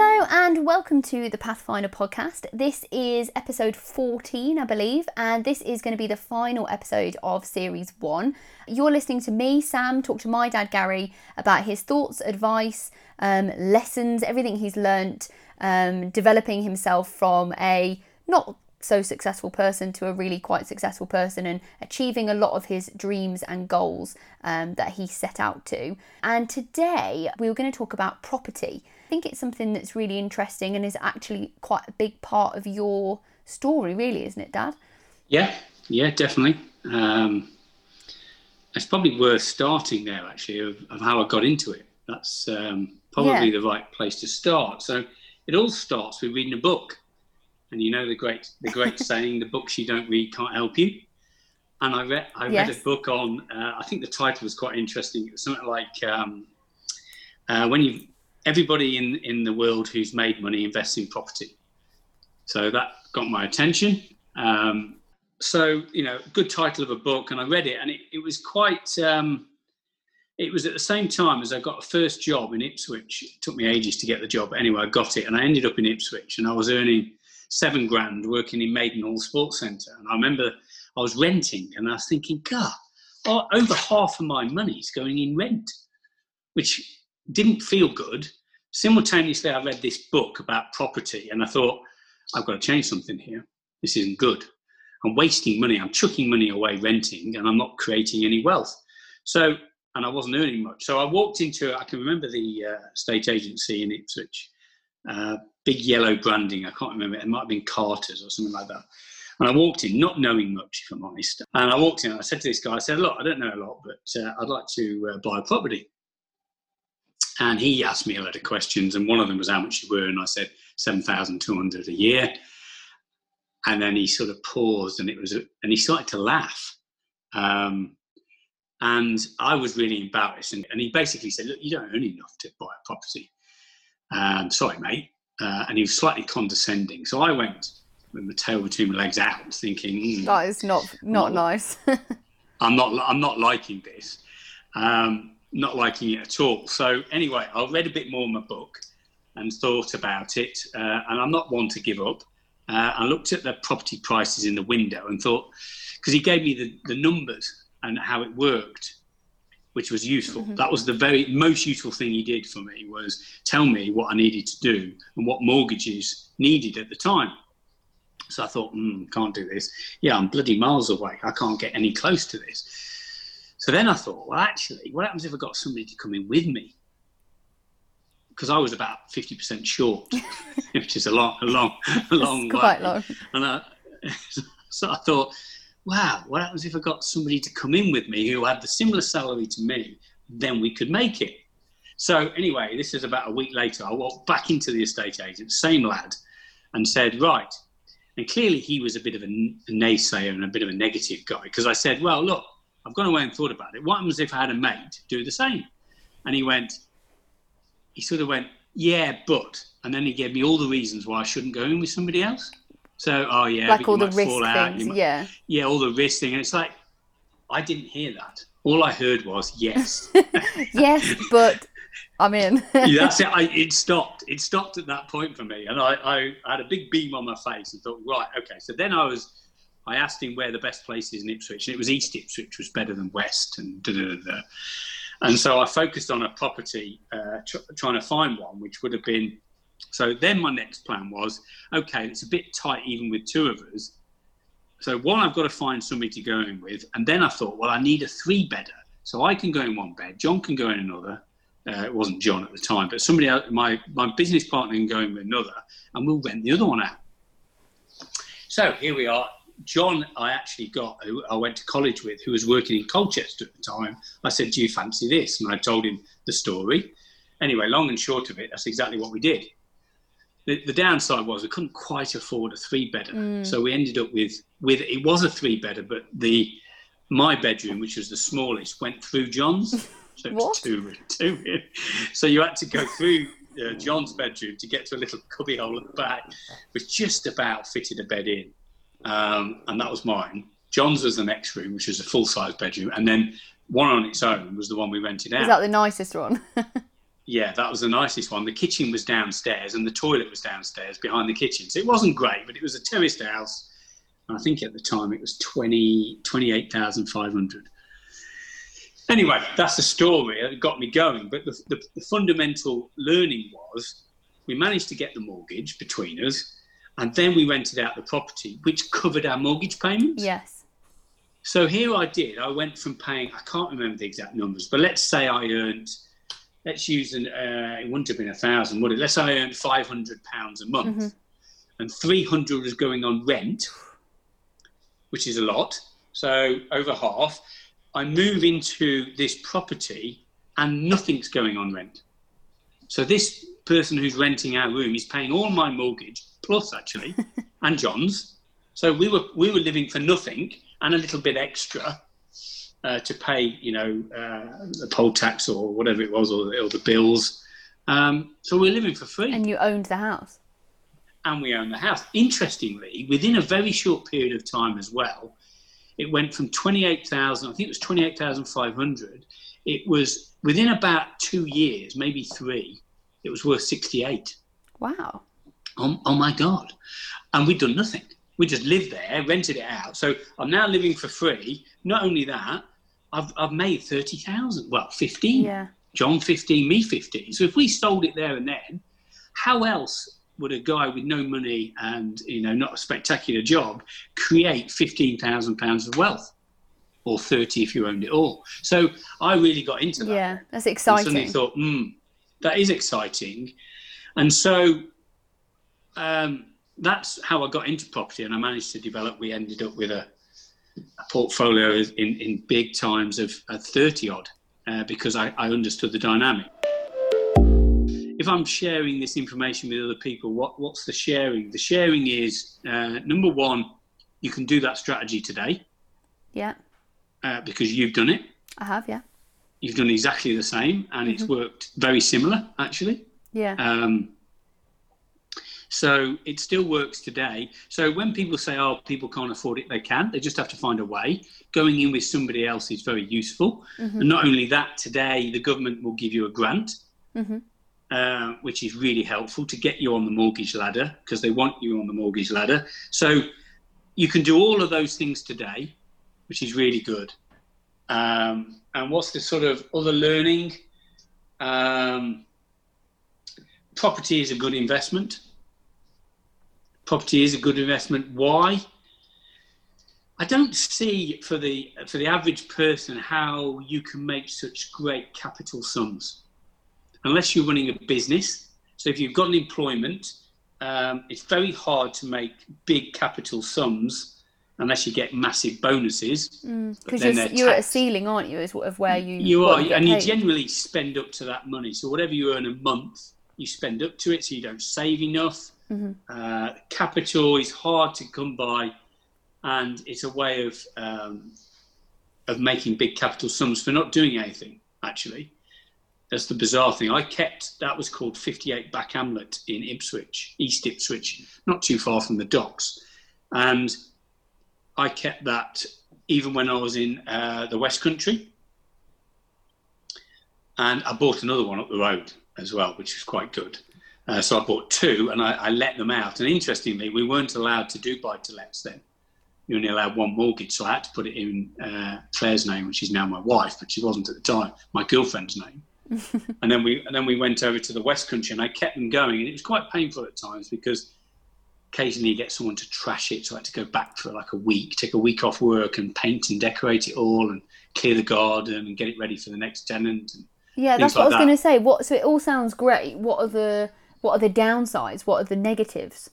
Hello and welcome to the Pathfindr podcast. This is episode 14, I believe, and this is going to be the final episode of series one. You're listening to me, Sam, talk to my dad, Gary, about his thoughts, advice, um, lessons, everything he's learnt, um, developing himself from a not so successful person to a really quite successful person and achieving a lot of his dreams and goals um, that he set out to. And today we were going to talk about property. I think it's something that's really interesting and is actually quite a big part of your story, really, isn't it, Dad? Yeah, yeah, definitely. Um, it's probably worth starting there, actually, of, of how I got into it. That's um, probably yeah. the right place to start. So it all starts with reading a book, and you know the great the great saying, "The books you don't read can't help you." And I read I yes. read a book on. Uh, I think the title was quite interesting. It was something like um, uh, when you everybody in in the world who's made money invests in property. So that got my attention. Um, so you know, good title of a book, and I read it, and it, it was quite. Um, it was at the same time as I got a first job in Ipswich. It took me ages to get the job. Anyway, I got it, and I ended up in Ipswich, and I was earning seven grand working in Maidenhall Sports Centre. And I remember I was renting, and I was thinking, God, oh, over half of my money is going in rent, which didn't feel good simultaneously, I read this book about property and I thought, I've got to change something here. This isn't good. I'm wasting money. I'm chucking money away renting and I'm not creating any wealth. So, and I wasn't earning much. So I walked into, I can remember the uh, state agency in Ipswich, uh, big yellow branding. I can't remember. It might have been Carter's or something like that. And I walked in, not knowing much, if I'm honest. And I walked in and I said to this guy, I said, Look, I don't know a lot, but uh, I'd like to uh, buy a property. And he asked me a lot of questions, and one of them was how much you were, and I said seven thousand two hundred a year. And then he sort of paused, and it was, and he started to laugh. Um, and I was really embarrassed, and, and, he basically said, "Look, you don't earn enough to buy a property." Um, sorry, mate. Uh, and he was slightly condescending. So I went with my tail between my legs out, thinking, mm, "That is not not, not nice." I'm not I'm not liking this. Um, not liking it at all. So anyway, I read a bit more in my book and thought about it, uh, and I'm not one to give up. Uh, I looked at the property prices in the window and thought, because he gave me the, the numbers and how it worked, which was useful. Mm-hmm. That was the very most useful thing he did for me was tell me what I needed to do and what mortgages needed at the time. So I thought, mm, can't do this. Yeah, I'm bloody miles away. I can't get any close to this. So then I thought, well, actually, what happens if I got somebody to come in with me? Because I was about fifty percent short, which is a long, a long, a long. Quite long. And I, so I thought, wow, what happens if I got somebody to come in with me who had the similar salary to me? Then we could make it. So anyway, this is about a week later. I walked back into the estate agent, same lad, and said, right. And clearly he was a bit of a, a naysayer and a bit of a negative guy because I said, well, look, I've gone away and thought about it. What happens if I had a mate do the same? And he went, he sort of went, yeah, but, and then he gave me all the reasons why I shouldn't go in with somebody else. So, oh yeah, like all the risk things, might, yeah, yeah, all the risk thing. And it's like, I didn't hear that. All I heard was yes, yes, but I'm in. yeah, that's it. I, it stopped. It stopped at that point for me, and I, I, I had a big beam on my face and thought, right, okay. So then I was I asked him where the best place is in Ipswich, and it was East Ipswich was better than West, and da da da. And so I focused on a property, uh, tr- trying to find one which would have been. So then my next plan was, okay, it's a bit tight even with two of us. So one, I've got to find somebody to go in with, and then I thought, well, I need a three bedder, so I can go in one bed, John can go in another. Uh, it wasn't John at the time, but somebody else, my my business partner can go in with another, and we'll rent the other one out. So here we are John, I actually got, who I went to college with, who was working in Colchester at the time. I said, Do you fancy this? And I told him the story. Anyway, long and short of it, that's exactly what we did. The, the downside was we couldn't quite afford a three bedder. Mm. So we ended up with, with it was a three bedder, but the my bedroom, which was the smallest, went through John's. So what? Two, two, so you had to go through uh, John's bedroom to get to a little cubby hole at the back, which just about fitted a bed in um, and that was mine. John's was the next room, which was a full size bedroom, and then one on its own was the one we rented out. Is that the nicest one? yeah, that was the nicest one. The kitchen was downstairs and the toilet was downstairs behind the kitchen. So it wasn't great, but it was a terraced house. I think at the time it was 20, 28,500. Anyway, that's the story. It got me going. But the, the, the fundamental learning was we managed to get the mortgage between us and then we rented out the property, which covered our mortgage payments. Yes. So here I did. I went from paying, I can't remember the exact numbers, but let's say I earned – let's use an, uh, it wouldn't have been a thousand, would it? Let's say I earned five hundred pounds a month, mm-hmm. and three hundred was going on rent, which is a lot. So over half, I move into this property and nothing's going on rent. So this person who's renting our room is paying all my mortgage plus actually, and John's. So we were we were living for nothing and a little bit extra uh, to pay, you know, uh, the poll tax or whatever it was, or, or the bills. Um, so we're living for free. And you owned the house. And we owned the house. Interestingly, within a very short period of time as well, it went from 28,000, I think it was 28,500. It was within about two years, maybe three, it was worth 68. Wow. Oh, oh my God. And we'd done nothing. We just lived there, rented it out. So I'm now living for free. Not only that, I've, I've made 30,000. Well, 15. Yeah. John 15, me 15. So if we sold it there and then, how else would a guy with no money and, you know, not a spectacular job create 15,000 pounds of wealth? Or 30 if you owned it all. So I really got into that. Yeah, that's exciting. And suddenly thought, hmm, that is exciting. And so um, that's how I got into property and I managed to develop. We ended up with a a portfolio in, in big times of 30 odd uh, because I, I understood the dynamic. If I'm sharing this information with other people, what, what's the sharing? The sharing is uh, number one, you can do that strategy today. Yeah. Uh, because you've done it. I have, yeah. You've done exactly the same, and mm-hmm. it's worked very similar, actually. Yeah. Um, so it still works today. So when people say, oh, people can't afford it, they can. They just have to find a way. Going in with somebody else is very useful. Mm-hmm. And not only that, today the government will give you a grant, mm-hmm. uh, which is really helpful to get you on the mortgage ladder because they want you on the mortgage ladder. So you can do all of those things today, which is really good. Um, and what's the sort of other learning? Um, property is a good investment property is a good investment. Why? I don't see for the for the average person how you can make such great capital sums unless you're running a business. So if you've got an employment, um, it's very hard to make big capital sums unless you get massive bonuses. Because mm, you're, you're at a ceiling, aren't you? Is of where you you are, you and paid. you generally spend up to that money. So whatever you earn a month, you spend up to it. So you don't save enough. Mm-hmm. Uh, capital is hard to come by, and it's a way of um, of making big capital sums for not doing anything. Actually, that's the bizarre thing. I kept that was called 58 Back Hamlet in Ipswich, East Ipswich, not too far from the docks, and I kept that even when I was in uh, the West Country. And I bought another one up the road as well, which was quite good. Uh, so I bought two and I, I, let them out. And interestingly, we weren't allowed to do buy to lets then. You only allowed one mortgage, so I had to put it in uh, Claire's name, which is now my wife, but she wasn't at the time. My girlfriend's name. and then we and then we went over to the West Country, and I kept them going, and it was quite painful at times because occasionally you get someone to trash it, so I had to go back for like a week, take a week off work, and paint and decorate it all, and clear the garden, and get it ready for the next tenant. yeah, that's what I was going to say. What so it all sounds great. What are the what are the downsides? What are the negatives?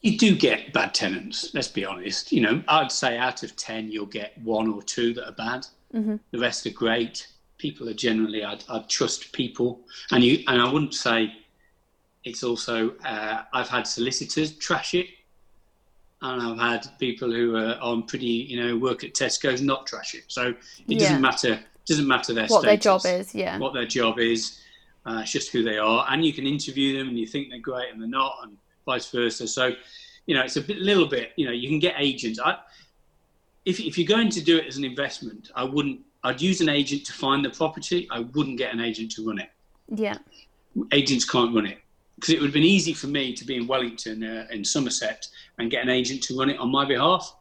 You do get bad tenants. Let's be honest. You know, I'd say out of ten, you'll get one or two that are bad. Mm-hmm. The rest are great. People are generally. I'd, I'd, trust people, and you. And I wouldn't say it's also. Uh, I've had solicitors trash it, and I've had people who are on pretty, you know, work at Tesco's not trash it. So it yeah. doesn't matter. Doesn't matter their what status, their job is. Yeah. What their job is uh, it's just who they are, and you can interview them, and you think they're great, and they're not, and vice versa. So, you know, it's a bit, little bit. You know, you can get agents. I, if if you're going to do it as an investment, I wouldn't. I'd use an agent to find the property. I wouldn't get an agent to run it. Yeah. Agents can't run it because it would have been easy for me to be in Wellington uh, in Somerset and get an agent to run it on my behalf.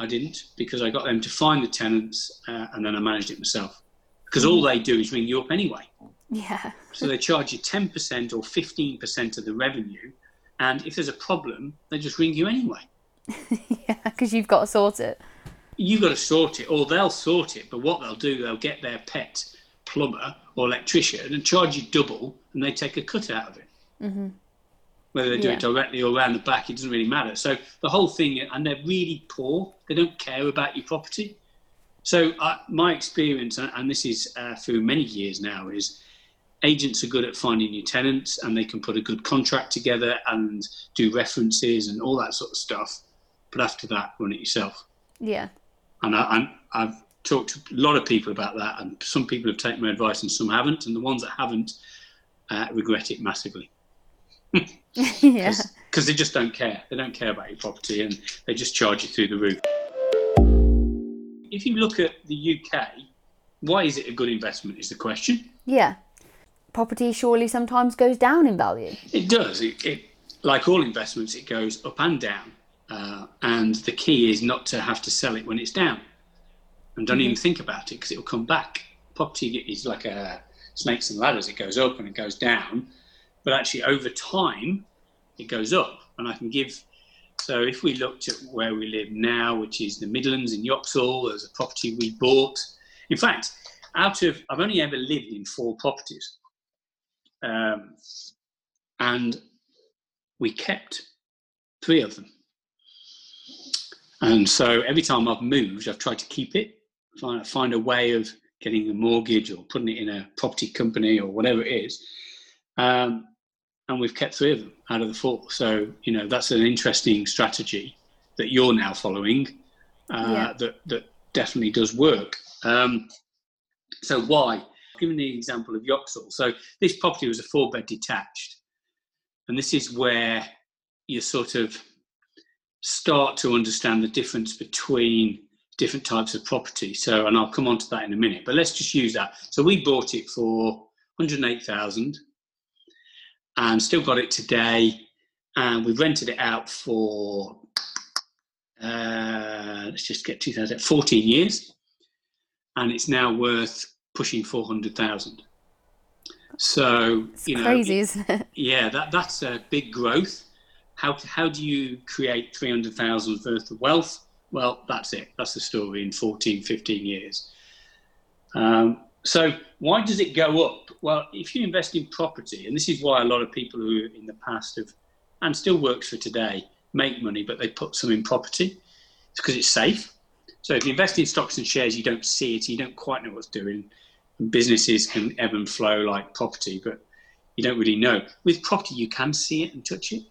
I didn't because I got them to find the tenants uh, and then I managed it myself. Because all they do is ring you up anyway. Yeah. So they charge you 10% or 15% of the revenue. And if there's a problem, they just ring you anyway. yeah, because you've got to sort it. You've got to sort it, or they'll sort it. But what they'll do, they'll get their pet plumber or electrician and charge you double, and they take a cut out of it. Mm-hmm. Whether they do Yeah. it directly or around the back, it doesn't really matter. So the whole thing, and they're really poor. They don't care about your property. So uh, my experience, and and this is uh, through many years now, is agents are good at finding new tenants, and they can put a good contract together and do references and all that sort of stuff. But after that, run it yourself. Yeah. And I, I'm, I've talked to a lot of people about that, and some people have taken my advice and some haven't. And the ones that haven't uh, regret it massively yeah. because they just don't care. They don't care about your property and they just charge you through the roof. If you look at the UK, why is it a good investment? Is the question. Yeah. Property surely sometimes goes down in value. It does. It, it like all investments, it goes up and down. Uh, and the key is not to have to sell it when it's down, and don't even think about it because it will come back. Property is like a snakes and ladders. It goes up and it goes down, but actually over time, it goes up. And I can give. So if we looked at where we live now, which is the Midlands in Yoxall, there's a property we bought. In fact, out of I've only ever lived in four properties, um, and we kept three of them. And so every time I've moved, I've tried to keep it, find, find a way of getting a mortgage or putting it in a property company or whatever it is. Um, and we've kept three of them out of the four. So, you know, that's an interesting strategy that you're now following uh, Yeah. that, that definitely does work. Um, so, why? Giving the example of Yoxall. So, this property was a four bed detached. And this is where you sort of start to understand the difference between different types of property. So, and I'll come on to that in a minute, but let's just use that. So, we bought it for 108,000 and still got it today. And we've rented it out for, uh, let's just get 2000, 14 years. And it's now worth pushing 400,000. So, It's you know, crazy, isn't it? yeah, that that's a big growth. How how do you create three hundred thousand worth of wealth? Well, that's it. That's the story in 14, 15 years. Um, so why does it go up? Well, if you invest in property, and this is why a lot of people who in the past have and still works for today make money, but they put some in property. It's because it's safe. So if you invest in stocks and shares, you don't see it, you don't quite know what's doing. And businesses can ebb and flow like property, but you don't really know. With property, you can see it and touch it.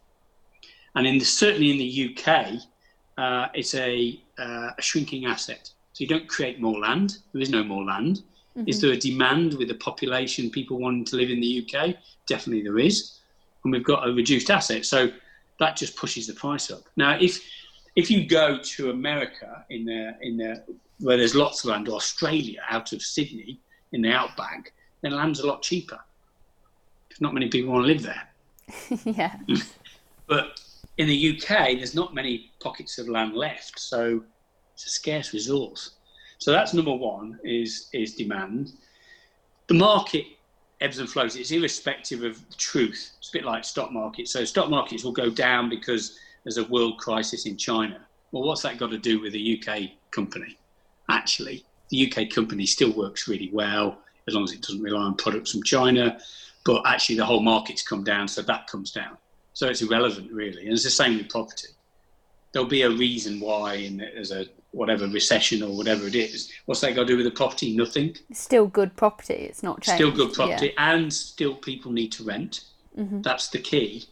And in the, certainly in the UK, uh, it's a, uh, a shrinking asset. So you don't create more land. There is no more land. Is there a demand with the population, people wanting to live in the UK? Definitely there is. And we've got a reduced asset. So that just pushes the price up. Now, if if you go to America in the in the where there's lots of land, or Australia out of Sydney in the outback, then land's a lot cheaper. Because not many people want to live there. yeah. But in the UK, there's not many pockets of land left, so it's a scarce resource. So that's number one: is is demand. The market ebbs and flows. It's irrespective of the truth. It's a bit like stock markets. So stock markets will go down because there's a world crisis in China. Well, what's that got to do with a UK company? Actually, the UK company still works really well as long as it doesn't rely on products from China. But actually, the whole market's come down, so that comes down. So it's irrelevant, really. And it's the same with property. There'll be a reason why, in there's a whatever recession or whatever it is. What's that got to do with the property? Nothing. Still good property. It's not changed. Still good property, Yeah. and still people need to rent. Mhm. That's the key.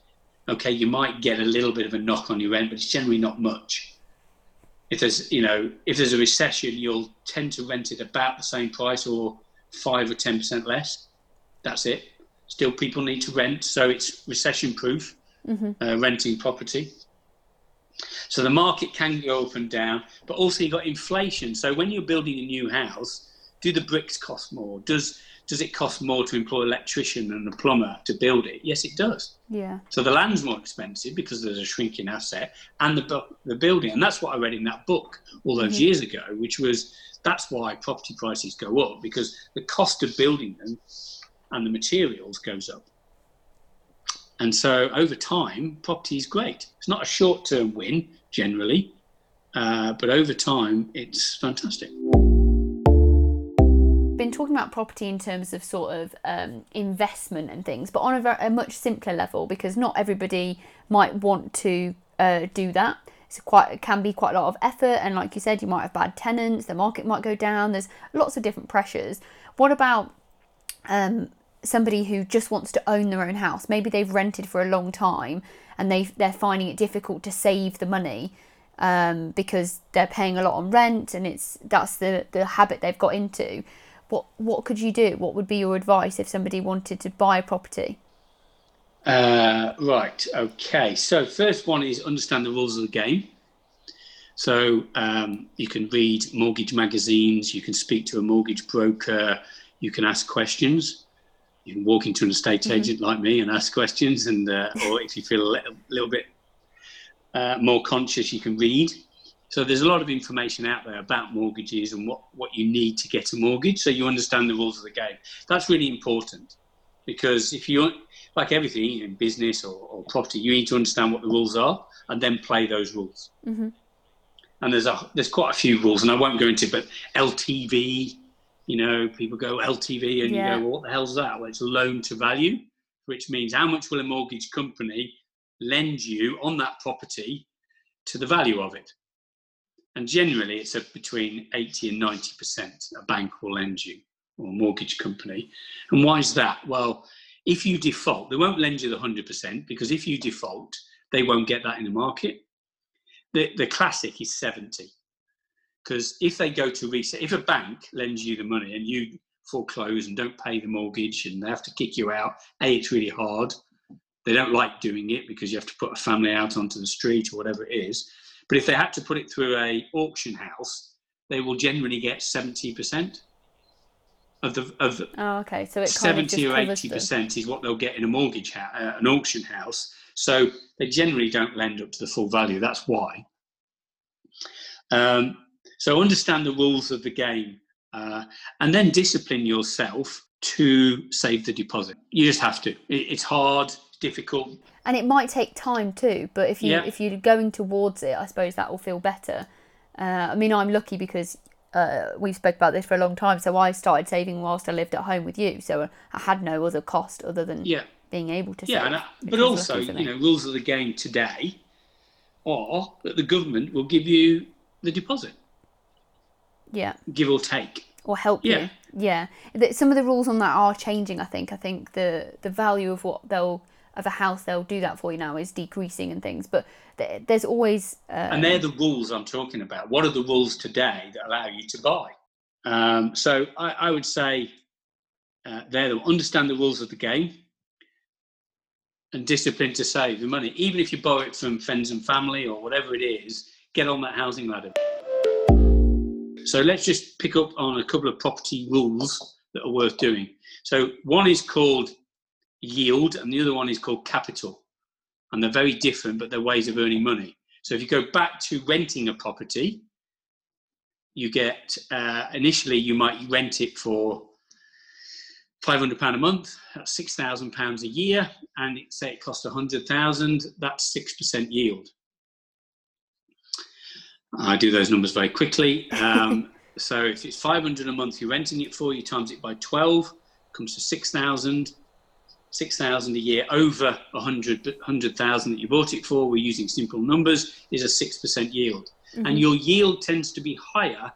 Okay, you might get a little bit of a knock on your rent, but it's generally not much. If there's, you know, if there's a recession, you'll tend to rent it about the same price or five or ten percent less. That's it. Still, people need to rent, so it's recession-proof Mhm. uh, renting property. So the market can go up and down, but also you've got inflation. So when you're building a new house, do the bricks cost more? Does does it cost more to employ an electrician and a plumber to build it? Yes, it does. Yeah. So the land's more expensive because there's a shrinking asset, and the the building, and that's what I read in that book all those mm-hmm. years ago, which was that's why property prices go up because the cost of building them and the materials goes up. And so over time, property is great. It's not a short term win generally, uh, but over time, it's fantastic. Been talking about property in terms of sort of um, investment and things, but on a, a, much simpler level because not everybody might want to uh, do that. It's quite it can be quite a lot of effort, and like you said, you might have bad tenants. The market might go down. There's lots of different pressures. What about um, somebody who just wants to own their own house. Maybe they've rented for a long time and they they're finding it difficult to save the money um, because they're paying a lot on rent and it's that's the the habit they've got into. What what could you do? What would be your advice if somebody wanted to buy a property? Uh, right. Okay. So first one is understand the rules of the game. So um, you can read mortgage magazines. You can speak to a mortgage broker. You can ask questions you can walk into an estate mm-hmm. agent like me and ask questions, and uh, or if you feel a little, little bit uh, more conscious, you can read. So there's a lot of information out there about mortgages and what, what you need to get a mortgage, so you understand the rules of the game. That's really important because if you like everything in business or, or property, you need to understand what the rules are and then play those rules. Mm-hmm. And there's a there's quite a few rules, and I won't go into, but LTV you know, people go LTV and yeah. you go, well, what the hell's that? Well, it's loan to value, which means how much will a mortgage company lend you on that property to the value of it? And generally, it's between 80 and 90% a bank will lend you or a mortgage company. And why is that? Well, if you default, they won't lend you the 100% because if you default, they won't get that in the market. The, the classic is 70 because if they go to reset, if a bank lends you the money and you foreclose and don't pay the mortgage and they have to kick you out, A, it's really hard. They don't like doing it because you have to put a family out onto the street or whatever it is. But if they had to put it through a auction house, they will generally get 70% of the of oh, okay. So it 70 or 80 percent is what they'll get in a mortgage house, uh, an auction house. So they generally don't lend up to the full value. That's why. Um, so understand the rules of the game uh, and then discipline yourself to save the deposit. You just have to. It, it's hard, difficult. And it might take time too, but if you yeah. if you're going towards it, I suppose that will feel better. Uh, I mean, I'm lucky because uh, we've spoke about this for a long time. So I started saving whilst I lived at home with you. So I had no other cost other than yeah. being able to. Yeah, save, but also you know rules of the game today are that the government will give you the deposit. Yeah. Give or take. Or help yeah. you. Yeah. Some of the rules on that are changing. I think. I think the the value of what they'll of a house they'll do that for you now is decreasing and things. But there's always. Um, and they're the rules I'm talking about. What are the rules today that allow you to buy? Um, so I, I, would say uh, they're the understand the rules of the game and discipline to save the money. Even if you borrow it from friends and family or whatever it is, get on that housing ladder. So let's just pick up on a couple of property rules that are worth doing. So one is called yield and the other one is called capital. And they're very different, but they're ways of earning money. So if you go back to renting a property, you get uh, initially you might rent it for £500 a month, that's £6,000 a year, and it, say it costs 100000 that's 6% yield. I do those numbers very quickly. Um, so if it's 500 a month you're renting it for, you times it by 12, comes to 6,000. 6,000 a year over 100 100,000 that you bought it for, we're using simple numbers, is a 6% yield. Mm-hmm. And your yield tends to be higher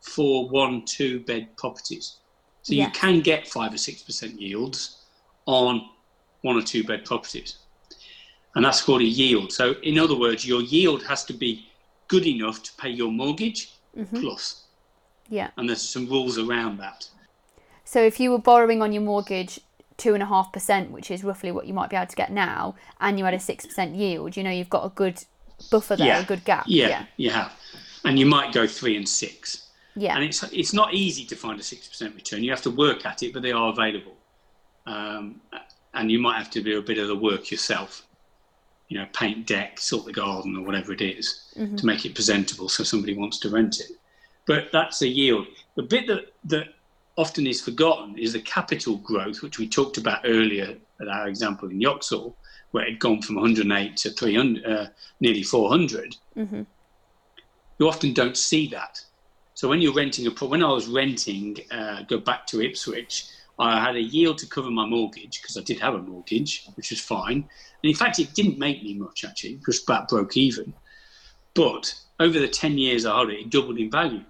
for one, two bed properties. So you can get five or 6% yields on one or two bed properties. And that's called a yield. So, in other words, your yield has to be good enough to pay your mortgage mm-hmm. plus. Yeah. And there's some rules around that. So if you were borrowing on your mortgage two and a half percent, which is roughly what you might be able to get now, and you had a six percent yield, you know you've got a good buffer there, yeah. a good gap. Yeah, yeah, you have. And you might go three and six. Yeah. And it's it's not easy to find a six percent return. You have to work at it, but they are available. Um, and you might have to do a bit of the work yourself. You know, paint deck, sort the garden, or whatever it is, Mm-hmm. to make it presentable so somebody wants to rent it. But that's a yield. The bit that that often is forgotten is the capital growth, which we talked about earlier at our example in Yoxall, where it had gone from 108 to 300, uh, nearly 400 hmm you often don't see that. So when you're renting a when I was renting, uh, go back to Ipswich, I had a yield to cover my mortgage because I did have a mortgage, which was fine. And in fact, it didn't make me much actually, it was about broke even. But over the 10 years I had it, it doubled in value.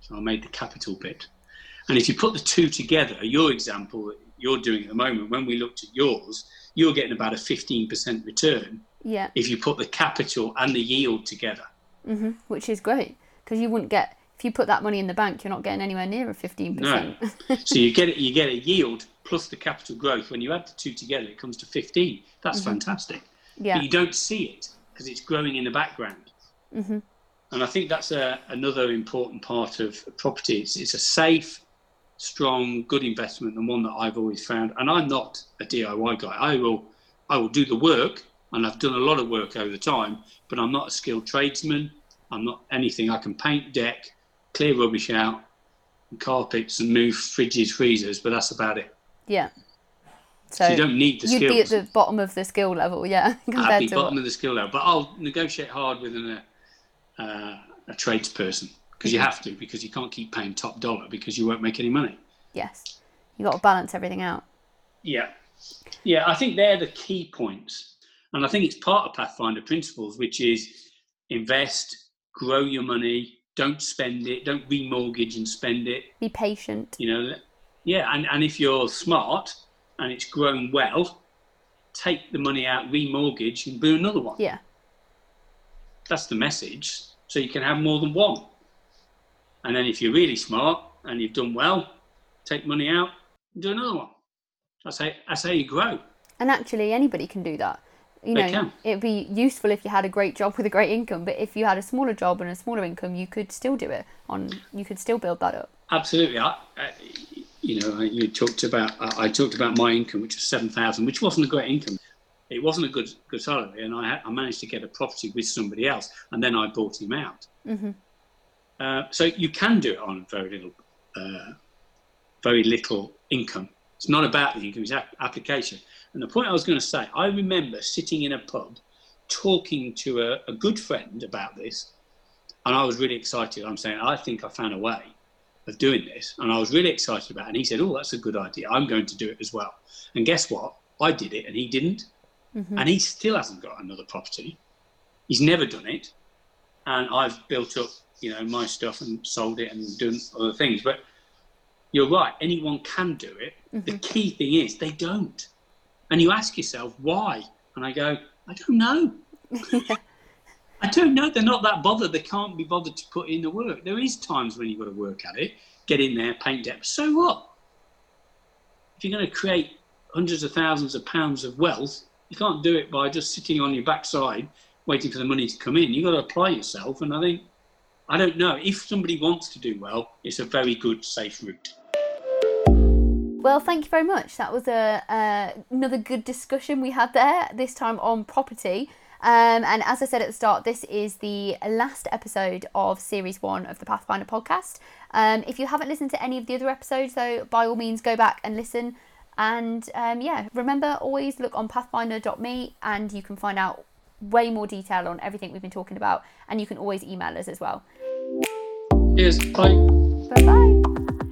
So I made the capital bit. And if you put the two together, your example that you're doing at the moment, when we looked at yours, you're getting about a 15% return Yeah. if you put the capital and the yield together. hmm Which is great because you wouldn't get if you put that money in the bank, you're not getting anywhere near a fifteen percent. No. so you get it, you get a yield plus the capital growth. When you add the two together, it comes to 15. That's fantastic. Yeah. But you don't see it because it's growing in the background. Mm-hmm. And I think that's a, another important part of property. It's, it's a safe, strong, good investment, and one that I've always found. And I'm not a DIY guy. I will, I will do the work, and I've done a lot of work over time. But I'm not a skilled tradesman. I'm not anything. I can paint deck, clear rubbish out, and carpets, and move fridges, freezers. But that's about it. Yeah. So, So, you don't need the skill, you'd skills. be at the bottom of the skill level, yeah, I'd be to bottom what, of the skill level, but I'll negotiate hard with an, uh, a tradesperson because you mm. have to because you can't keep paying top dollar because you won't make any money. yes. You got to balance everything out. Yeah, yeah. I think they're the key points, and I think it's part of Pathfindr principles, which is invest, grow your money, don't spend it, don't remortgage and spend it. Be patient. You know, yeah. And and if you're smart and it's grown well, take the money out, remortgage, and do another one. Yeah. That's the message. So you can have more than one. And then if you're really smart and you've done well, take money out and do another one. That's how, that's how you grow. And actually, anybody can do that. You They know, can. it'd be useful if you had a great job with a great income, but if you had a smaller job and a smaller income, you could still do it. On you could still build that up. Absolutely. I, I, you know, you talked about, I, I talked about my income, which was 7,000, which wasn't a great income. It wasn't a good good salary, and I, had, I managed to get a property with somebody else, and then I bought him out. hmm Uh, so you can do it on very little, uh, very little income. It's not about the income; it's ap- application. And the point I was going to say, I remember sitting in a pub, talking to a, a good friend about this, and I was really excited. I'm saying, I think I found a way of doing this, and I was really excited about. it. And he said, "Oh, that's a good idea. I'm going to do it as well." And guess what? I did it, and he didn't, hmm and he still hasn't got another property. He's never done it, and I've built up, you know, my stuff and sold it and done other things. But you're right; anyone can do it. The mm-hmm. key thing is they don't, and you ask yourself why. And I go, I don't know. I don't know. They're not that bothered. They can't be bothered to put in the work. There is times when you've got to work at it, get in there, paint depth. So what? If you're going to create hundreds of thousands of pounds of wealth, you can't do it by just sitting on your backside waiting for the money to come in. You've got to apply yourself. And I think, I don't know. If somebody wants to do well, it's a very good, safe route. Well, thank you very much. That was a another good discussion we had there. This time on property. Um, and as I said at the start, this is the last episode of series one of the Pathfindr podcast. Um, if you haven't listened to any of the other episodes, though, by all means go back and listen. And um, yeah, remember always look on pathfindr.me and you can find out way more detail on everything we've been talking about. And you can always email us as well. Bye. Bye bye.